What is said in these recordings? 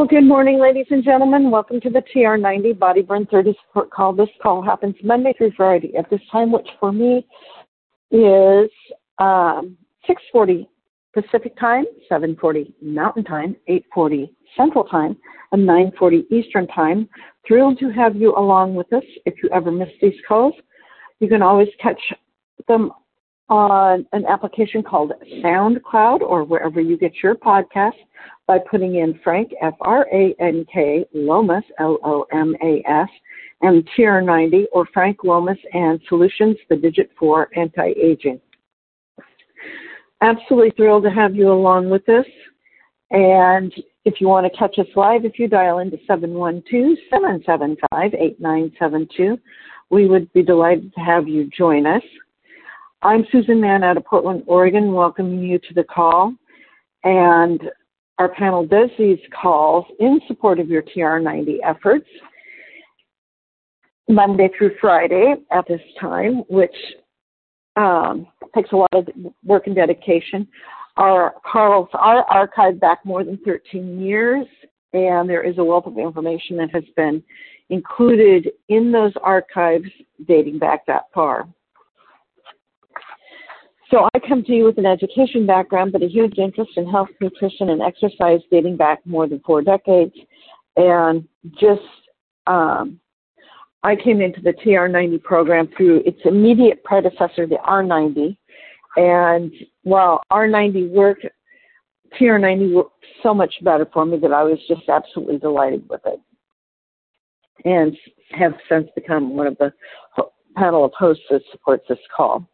Well, good morning, ladies and gentlemen. Welcome to the TR90 Body Burn 30 support call. This call happens Monday through Friday at this time, which for me is um, 6:40 Pacific Time, 7:40 Mountain Time, 8:40 Central Time, and 9:40 Eastern Time. Thrilled to have you along with us. If you ever miss these calls, you can always catch them on an application called SoundCloud or wherever you get your podcast by putting in Frank, F R A N K, Lomas, L O M A S, and TR90 or Frank Lomas and Solutions, the digit for anti aging. Absolutely thrilled to have you along with us. And if you want to catch us live, if you dial into 712 775 8972, we would be delighted to have you join us. I'm Susan Mahon out of Portland, Oregon, welcoming you to the call. And our panel does these calls in support of your TR90 efforts Monday through Friday at this time, which um, takes a lot of work and dedication. Our calls are archived back more than 13 years, and there is a wealth of information that has been included in those archives dating back that far. So I come to you with an education background, but a huge interest in health, nutrition, and exercise dating back more than four decades. And just, um, I came into the TR90 program through its immediate predecessor, the R90. And while R90 worked, TR90 worked so much better for me that I was just absolutely delighted with it. And have since become one of the panel of hosts that supports this call.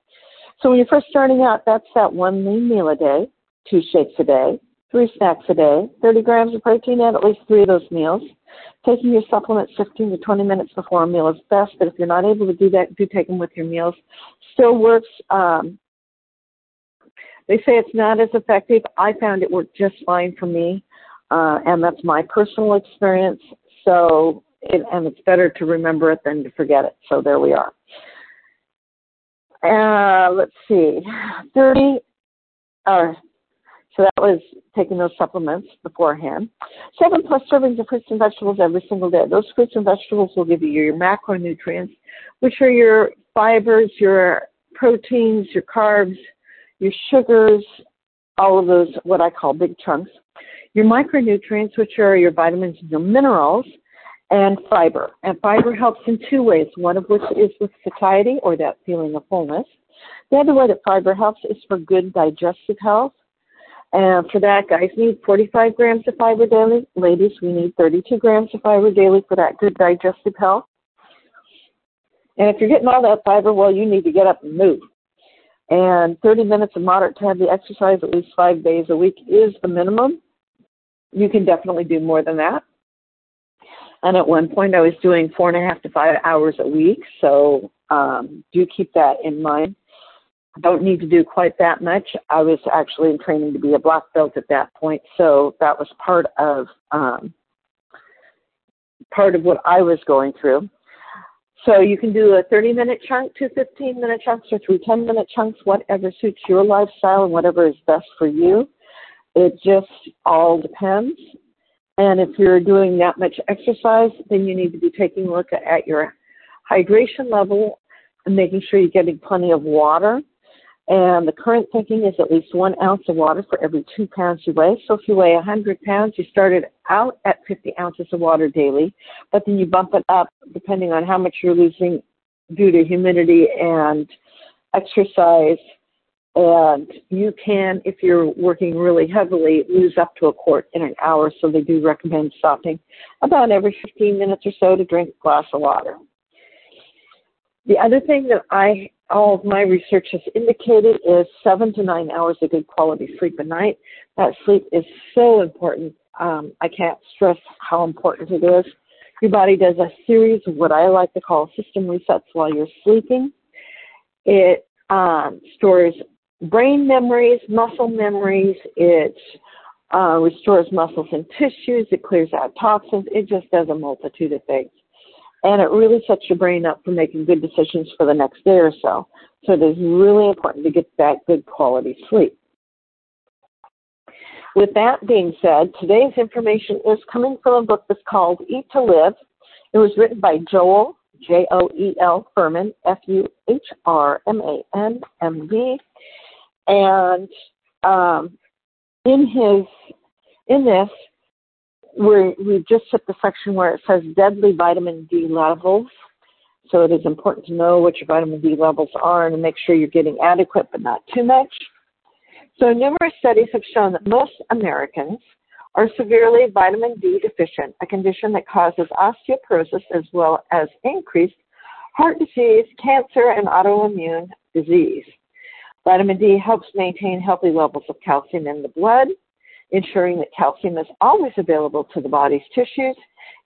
So when you're first starting out, that's that one lean meal a day, two shakes a day, three snacks a day, 30 grams of protein at at least three of those meals. Taking your supplements 15 to 20 minutes before a meal is best, but if you're not able to do that, do take them with your meals. Still works. Um, they say it's not as effective. I found it worked just fine for me, uh, and that's my personal experience. So, it, and it's better to remember it than to forget it. So there we are. Uh, let's see, 30, uh, so that was taking those supplements beforehand. Seven plus servings of fruits and vegetables every single day. Those fruits and vegetables will give you your macronutrients, which are your fibers, your proteins, your carbs, your sugars, all of those, what I call big chunks. Your micronutrients, which are your vitamins and your minerals, and fiber. And fiber helps in two ways, one of which is with satiety or that feeling of fullness. The other way that fiber helps is for good digestive health. And for that, guys need 45 grams of fiber daily. Ladies, we need 32 grams of fiber daily for that good digestive health. And if you're getting all that fiber, well, you need to get up and move. And 30 minutes of moderate to heavy exercise at least five days a week is the minimum. You can definitely do more than that. And at one point, I was doing four and a half to five hours a week. So um, do keep that in mind. I don't need to do quite that much. I was actually in training to be a black belt at that point, so that was part of um, part of what I was going through. So you can do a 30 minute chunk, two 15 minute chunks, or three 10 minute chunks, whatever suits your lifestyle and whatever is best for you. It just all depends. And if you're doing that much exercise, then you need to be taking a look at your hydration level and making sure you're getting plenty of water. And the current thinking is at least one ounce of water for every two pounds you weigh. So if you weigh 100 pounds, you started out at 50 ounces of water daily, but then you bump it up depending on how much you're losing due to humidity and exercise and you can, if you're working really heavily, lose up to a quart in an hour. So they do recommend stopping about every 15 minutes or so to drink a glass of water. The other thing that I, all of my research has indicated is seven to nine hours of good quality sleep a night. That sleep is so important. Um, I can't stress how important it is. Your body does a series of what I like to call system resets while you're sleeping. It um, stores brain memories, muscle memories. It uh, restores muscles and tissues. It clears out toxins. It just does a multitude of things. And it really sets your brain up for making good decisions for the next day or so. So it is really important to get that good quality sleep. With that being said, today's information is coming from a book that's called Eat to Live. It was written by Joel, J O E L Fuhrman, F U H R M A N M V. And um, in his in this, we we just hit the section where it says deadly vitamin D levels. So it is important to know what your vitamin D levels are and to make sure you're getting adequate but not too much. So numerous studies have shown that most Americans are severely vitamin D deficient, a condition that causes osteoporosis as well as increased heart disease, cancer, and autoimmune disease. Vitamin D helps maintain healthy levels of calcium in the blood, ensuring that calcium is always available to the body's tissues.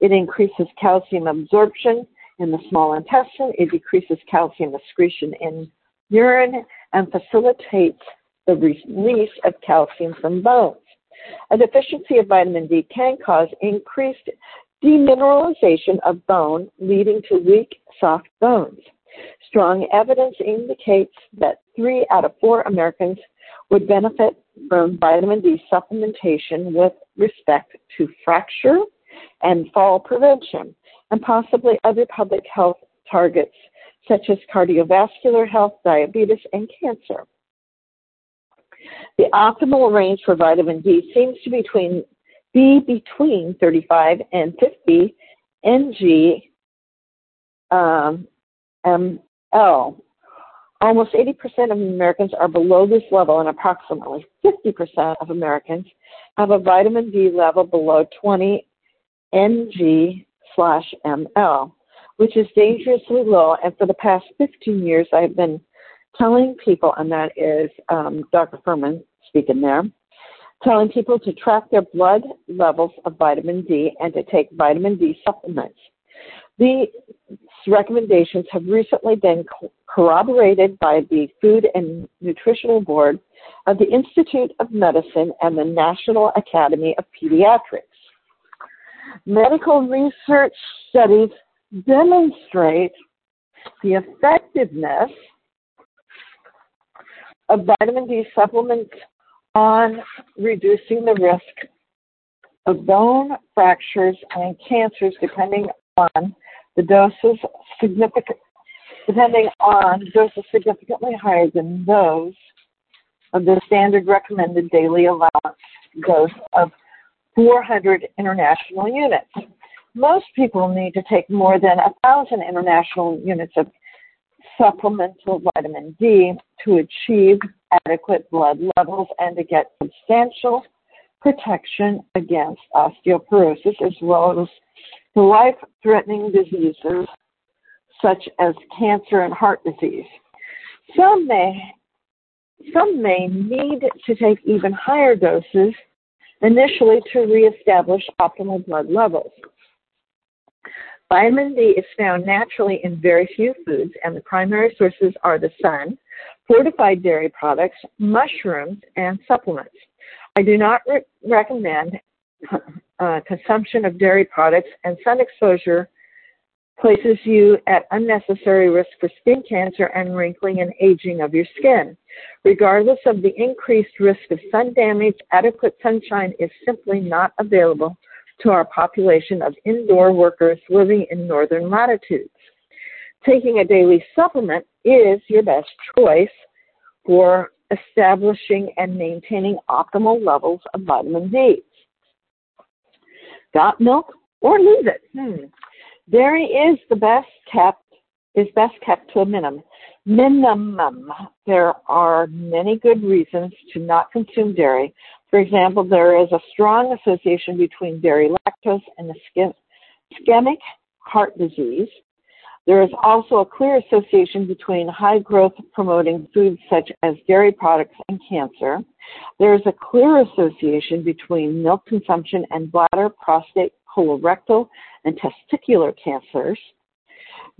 It increases calcium absorption in the small intestine. It decreases calcium excretion in urine and facilitates the release of calcium from bones. A deficiency of vitamin D can cause increased demineralization of bone, leading to weak, soft bones. Strong evidence indicates that three out of four Americans would benefit from vitamin D supplementation with respect to fracture and fall prevention, and possibly other public health targets such as cardiovascular health, diabetes, and cancer. The optimal range for vitamin D seems to between, be between 35 and 50 ng um, ml. Almost 80% of Americans are below this level, and approximately 50% of Americans have a vitamin D level below 20 ng slash ml, which is dangerously low. And for the past 15 years, I've been telling people, and that is um, Dr. Fuhrman speaking there, telling people to track their blood levels of vitamin D and to take vitamin D supplements. These recommendations have recently been corroborated by the Food and Nutritional Board of the Institute of Medicine and the National Academy of Pediatrics. Medical research studies demonstrate the effectiveness of vitamin D supplements on reducing the risk of bone fractures and cancers depending on the doses significant depending on doses significantly higher than those of the standard recommended daily allowance dose of 400 international units. Most people need to take more than thousand international units of supplemental vitamin D to achieve adequate blood levels and to get substantial protection against osteoporosis as well as life threatening diseases such as cancer and heart disease. Some may, some may need to take even higher doses initially to reestablish optimal blood levels. Vitamin D is found naturally in very few foods, and the primary sources are the sun, fortified dairy products, mushrooms, and supplements. I do not re- recommend uh, consumption of dairy products, and sun exposure places you at unnecessary risk for skin cancer and wrinkling and aging of your skin. Regardless of the increased risk of sun damage, adequate sunshine is simply not available to our population of indoor workers living in northern latitudes. Taking a daily supplement is your best choice for establishing and maintaining optimal levels of vitamin D. Got milk or leave it? Hmm. Dairy is the best kept is best kept to a minimum. Minimum. There are many good reasons to not consume dairy, for example, there is a strong association between dairy lactose and the skin ischemic heart disease. There is also a clear association between high growth promoting foods such as dairy products and cancer. There is a clear association between milk consumption and bladder, prostate, colorectal, and testicular cancers.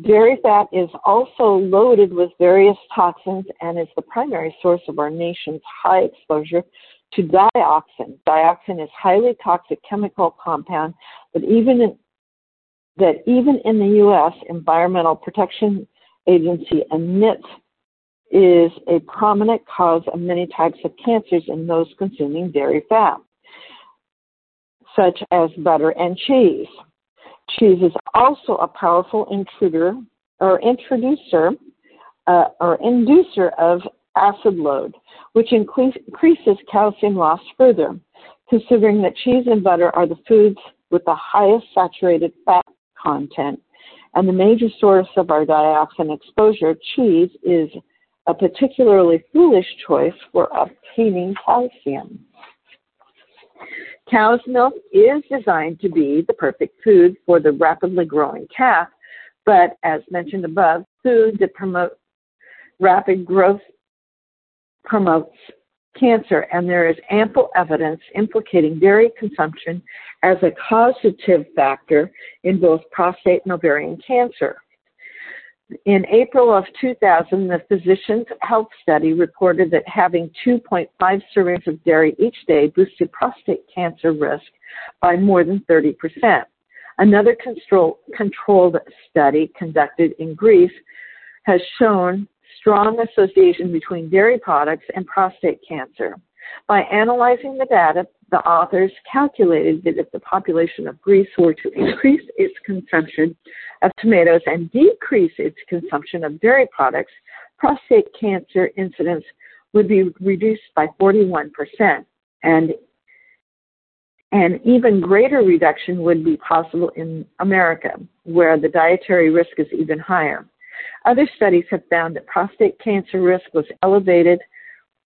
Dairy fat is also loaded with various toxins and is the primary source of our nation's high exposure to dioxin. Dioxin is highly toxic chemical compound but even in, that even in the U.S. Environmental Protection Agency admits is a prominent cause of many types of cancers in those consuming dairy fat. such as butter and cheese. Cheese is also a powerful intruder or introducer uh, or inducer of acid load, which increases calcium loss further, considering that cheese and butter are the foods with the highest saturated fat content and the major source of our dioxin exposure, cheese is a particularly foolish choice for obtaining calcium. Cow's milk is designed to be the perfect food for the rapidly growing calf, but as mentioned above, food that promotes rapid growth promotes cancer, and there is ample evidence implicating dairy consumption as a causative factor in both prostate and ovarian cancer. In April of 2000, the Physicians Health Study reported that having 2.5 servings of dairy each day boosted prostate cancer risk by more than 30%. Another control, controlled study conducted in Greece has shown strong association between dairy products and prostate cancer. By analyzing the data, the authors calculated that if the population of Greece were to increase its consumption of tomatoes and decrease its consumption of dairy products, prostate cancer incidence would be reduced by 41%. And an even greater reduction would be possible in America, where the dietary risk is even higher. Other studies have found that prostate cancer risk was elevated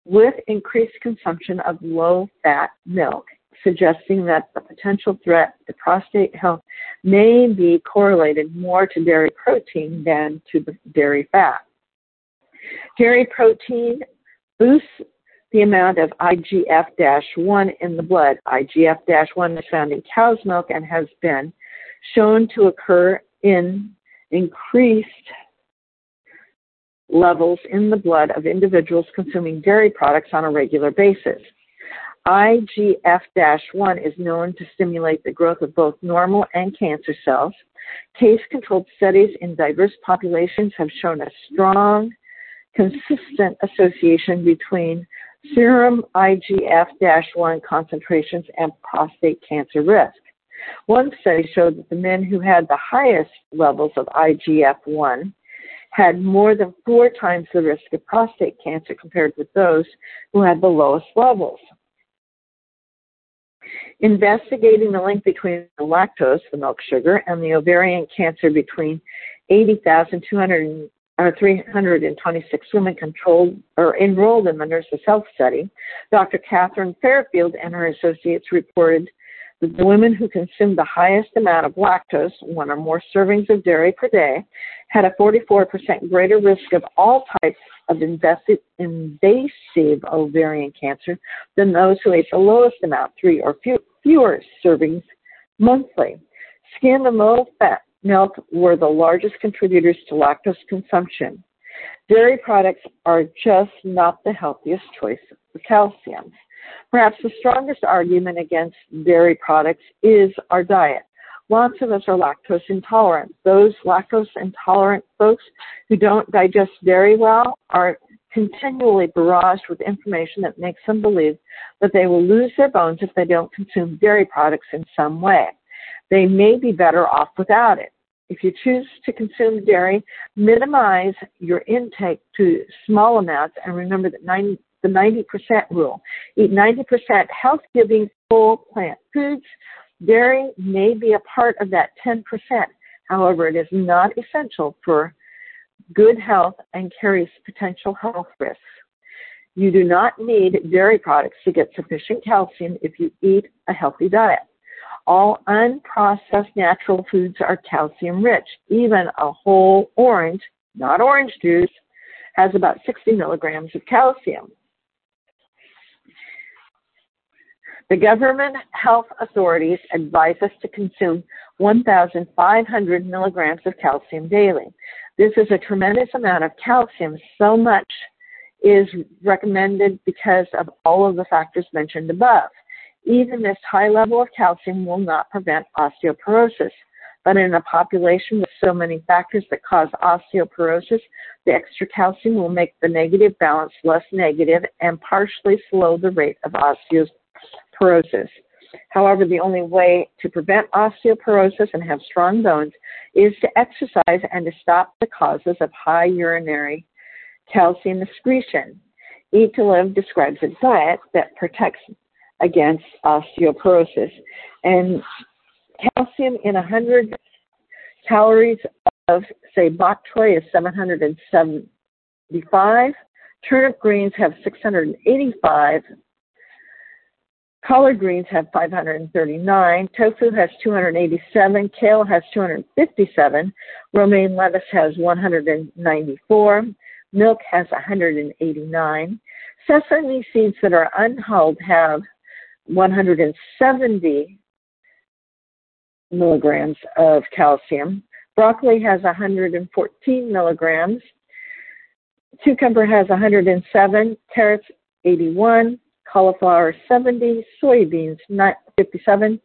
with increased consumption of low fat milk, suggesting that the potential threat to prostate health may be correlated more to dairy protein than to the dairy fat. Dairy protein boosts the amount of IGF-1 in the blood. IGF-1 is found in cow's milk and has been shown to occur in increased levels in the blood of individuals consuming dairy products on a regular basis. IGF-1 is known to stimulate the growth of both normal and cancer cells. Case-controlled studies in diverse populations have shown a strong, consistent association between serum IGF-1 concentrations and prostate cancer risk. One study showed that the men who had the highest levels of IGF-1 had more than four times the risk of prostate cancer compared with those who had the lowest levels. Investigating the link between lactose, the milk sugar, and the ovarian cancer between 80,200 or uh, 326 women controlled or enrolled in the Nurses Health Study, Dr. Catherine Fairfield and her associates reported the women who consumed the highest amount of lactose, one or more servings of dairy per day, had a 44% greater risk of all types of invasive ovarian cancer than those who ate the lowest amount, three or fewer servings monthly. Skim and low fat milk were the largest contributors to lactose consumption. Dairy products are just not the healthiest choice for calcium. Perhaps the strongest argument against dairy products is our diet. Lots of us are lactose intolerant. Those lactose intolerant folks who don't digest dairy well are continually barraged with information that makes them believe that they will lose their bones if they don't consume dairy products in some way. They may be better off without it. If you choose to consume dairy, minimize your intake to small amounts and remember that 90, the 90% rule. Eat 90% health giving whole plant foods. Dairy may be a part of that 10%. However, it is not essential for good health and carries potential health risks. You do not need dairy products to get sufficient calcium if you eat a healthy diet. All unprocessed natural foods are calcium rich. Even a whole orange, not orange juice, has about 60 milligrams of calcium. The government health authorities advise us to consume 1,500 milligrams of calcium daily. This is a tremendous amount of calcium, so much is recommended because of all of the factors mentioned above. Even this high level of calcium will not prevent osteoporosis. But in a population with so many factors that cause osteoporosis, the extra calcium will make the negative balance less negative and partially slow the rate of osteoporosis. However, the only way to prevent osteoporosis and have strong bones is to exercise and to stop the causes of high urinary calcium excretion. Eat to Live describes a diet that protects against osteoporosis. And calcium in 100 calories of, say, bok choy is 775. Turnip greens have 685. Collard greens have 539. Tofu has 287. Kale has 257. Romaine lettuce has 194. Milk has 189. Sesame seeds that are unhulled have 170 milligrams of calcium. Broccoli has 114 milligrams. Cucumber has 107. Carrots 81. Cauliflower 70. Soybeans 57.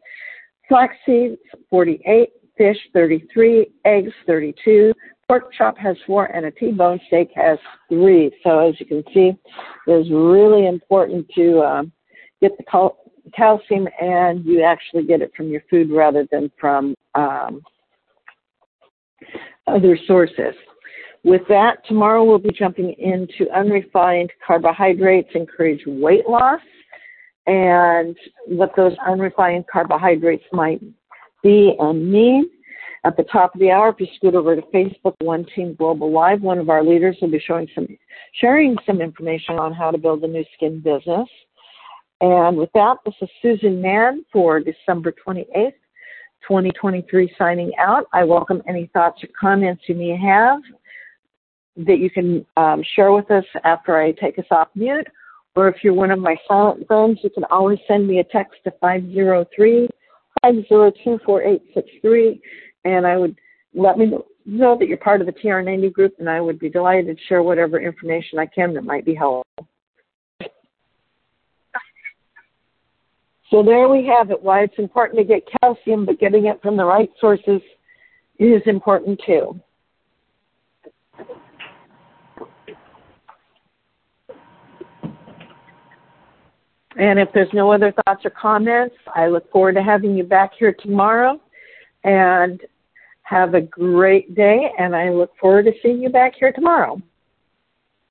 Flax seeds 48. Fish 33. Eggs 32. Pork chop has four and a T-bone steak has three. So as you can see, it's really important to um, get the cal- calcium and you actually get it from your food rather than from um, other sources. With that, tomorrow we'll be jumping into unrefined carbohydrates encourage weight loss and what those unrefined carbohydrates might be and mean. At the top of the hour, if you scoot over to Facebook, One Team Global Live, one of our leaders will be showing some, sharing some information on how to build a Nu Skin business. And with that, this is Susan Mahon for December 28th, 2023 signing out. I welcome any thoughts or comments you may have that you can um, share with us after I take us off mute. Or if you're one of my silent friends, you can always send me a text to 503 502 4863 and I would let me know that you're part of the TR90 group, and I would be delighted to share whatever information I can that might be helpful. So there we have it. Why it's important to get calcium, but getting it from the right sources is important too. And if there's no other thoughts or comments, I look forward to having you back here tomorrow. And have a great day. And I look forward to seeing you back here tomorrow.